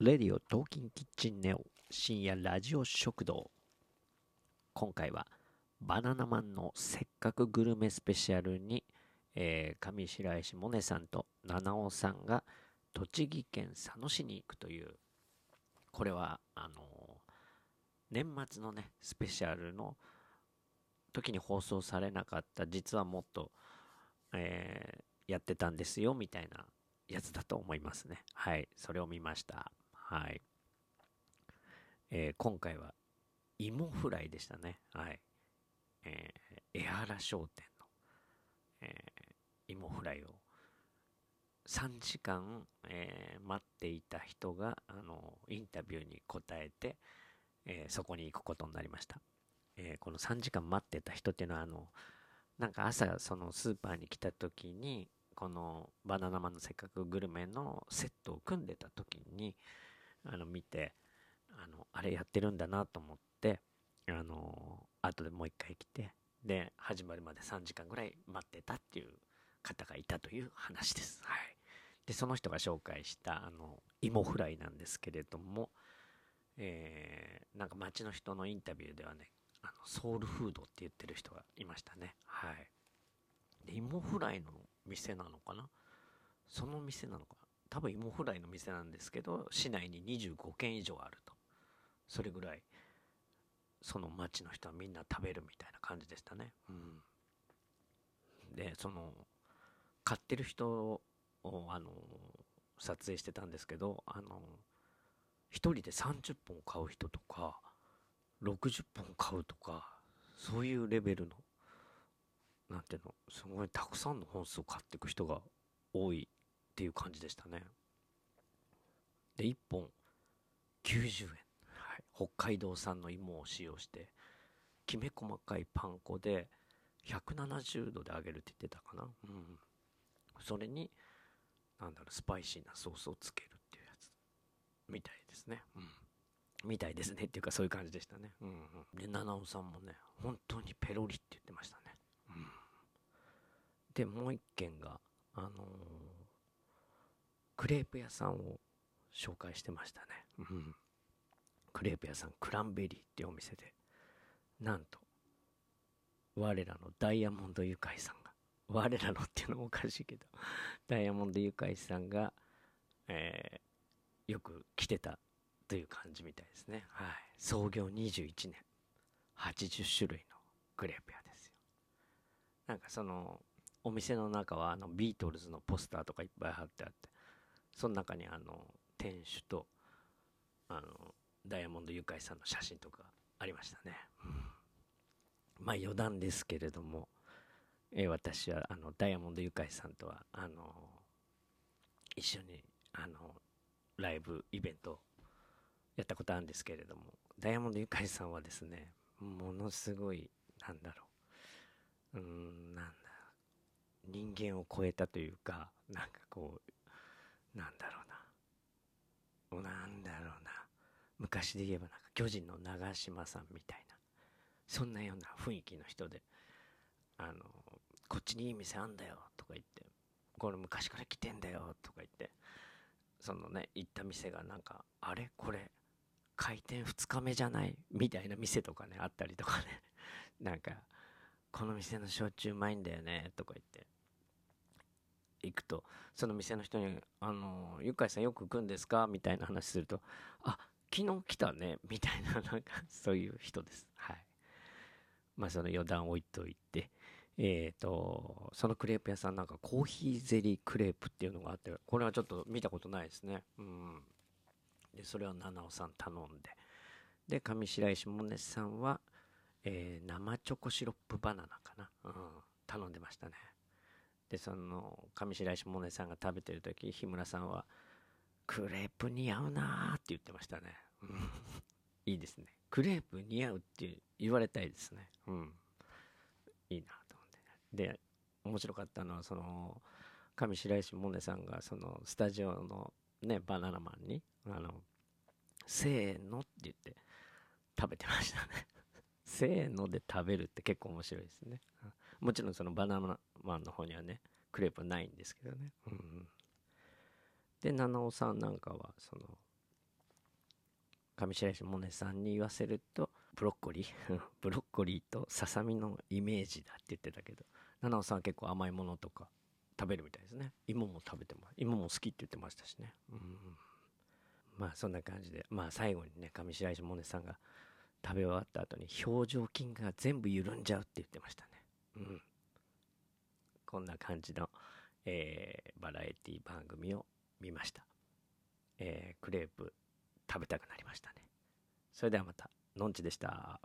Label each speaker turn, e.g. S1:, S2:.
S1: レディオトーキンキッチンネオ深夜ラジオ食堂。今回はバナナマンのせっかくグルメスペシャルに、えー、上白石萌音さんと七尾さんが栃木県佐野市に行くというこれはあのー、年末のねスペシャルの時に放送されなかった実はもっと、えー、やってたんですよみたいなやつだと思いますね。はいそれを見ました。はい。えー、今回は芋フライでしたね。はい。えー、江原商店の、えー、芋フライを3時間、えー、待っていた人が、あの、インタビューに答えて、えそこに行くことになりました。えこの3時間待ってた人っていうのは、あの、なんか朝、そのスーパーに来た時に、このバナナマンのせっかくグルメのセットを組んでた時に、あの見てあのあれやってるんだなと思ってあの後でもう一回来てで始まるまで3時間ぐらい待ってたっていう方がいたという話です。はい、でその人が紹介したあの芋フライなんですけれども、えー、なんか街の人のインタビューではねあのソウルフードって言ってる人がいましたね。はい、で芋フライの店なのかな？その店なのかな？多分芋フライの店なんですけど市内に25軒以上あると。それぐらいその町の人はみんな食べるみたいな感じでしたね。うん。でその買ってる人をあの撮影してたんですけどあの1人で30本買う人とか60本買うとかそういうレベルのなんていうのすごいたくさんの本数を買っていく人が多いっていう感じでしたね。で、1本90円。はい、北海道産の芋を使用して、きめ細かいパン粉で170度で揚げるって言ってたかな。うん。それに、なんだろう、スパイシーなソースをつけるっていうやつ。みたいですね。うん。みたいですねっていうかそういう感じでしたね。うん、うん。で、七尾さんもね、本当にペロリって言ってましたね。うん。で、もう一件が、あのー、クレープ屋さんを紹介してましたね。うん。クレープ屋さん、クランベリーっていうお店で、なんと、我らのダイヤモンドユカイさんが、我らのっていうのもおかしいけど、ダイヤモンドユカイさんが、えー、よく来てたという感じみたいですね。はい。創業21年、80種類のクレープ屋ですよ。なんかその、お店の中はあのビートルズのポスターとかいっぱい貼ってあって、その中にあの店主とあのダイヤモンドユカイさんの写真とかありましたね、うん、まあ余談ですけれども、えー、私はあのダイヤモンドユカイさんとはあの一緒にあのライブイベントやったことあるんですけれどもダイヤモンドユカイさんはですねものすごいなんだろううんなんだ人間を超えたというかなんかこうなんだろうな。なんだろうな。昔で言えばなんか巨人の長嶋さんみたいな、そんなような雰囲気の人で、あの、こっちにいい店あんだよとか言って、これ昔から来てんだよとか言って、そのね、行った店がなんか、あれ？これ、開店2日目じゃない？みたいな店とかね、あったりとかね、なんか、この店の焼酎うまいんだよねとか言って、行くと、その店の人に、あの、ゆかいさんよく来るんですか？みたいな話すると、あ、昨日来たねみたいな、なんか、そういう人です。はい。まあ、その余談置いといて、えっ、ー、と、そのクレープ屋さんなんかコーヒーゼリークレープっていうのがあって、これはちょっと見たことないですね。うん。で、それは七尾さん頼んで。で、上白石萌音さんは、えー、生チョコシロップバナナかな。うん。頼んでましたね。でその上白石萌音さんが食べてる時日村さんは「クレープ似合うな」って言ってましたね。いいですねクレープ似合うって言われたいですねうん。いいなと思って。で面白かったのはその上白石萌音さんがそのスタジオのねバナナマンにあのせーのって言って食べてましたね。せーので食べるって結構面白いですね。もちろんそのバナナマンの方にはね、クレープはないんですけどね。うん、で、七尾さんなんかは、その、上白石萌音さんに言わせるとブロッコリー？ブロッコリーとささみのイメージだって言ってたけど七尾さんは結構甘いものとか食べるみたいですね。芋も食べてます芋も好きって言ってましたしね。うん。まあそんな感じでまあ最後にね上白石萌音さんが食べ終わった後に表情筋が全部緩んじゃうって言ってましたね。うん。こんな感じの、えー、バラエティ番組を見ましたえー、クレープ食べたくなりましたね。それではまた、のんちでした。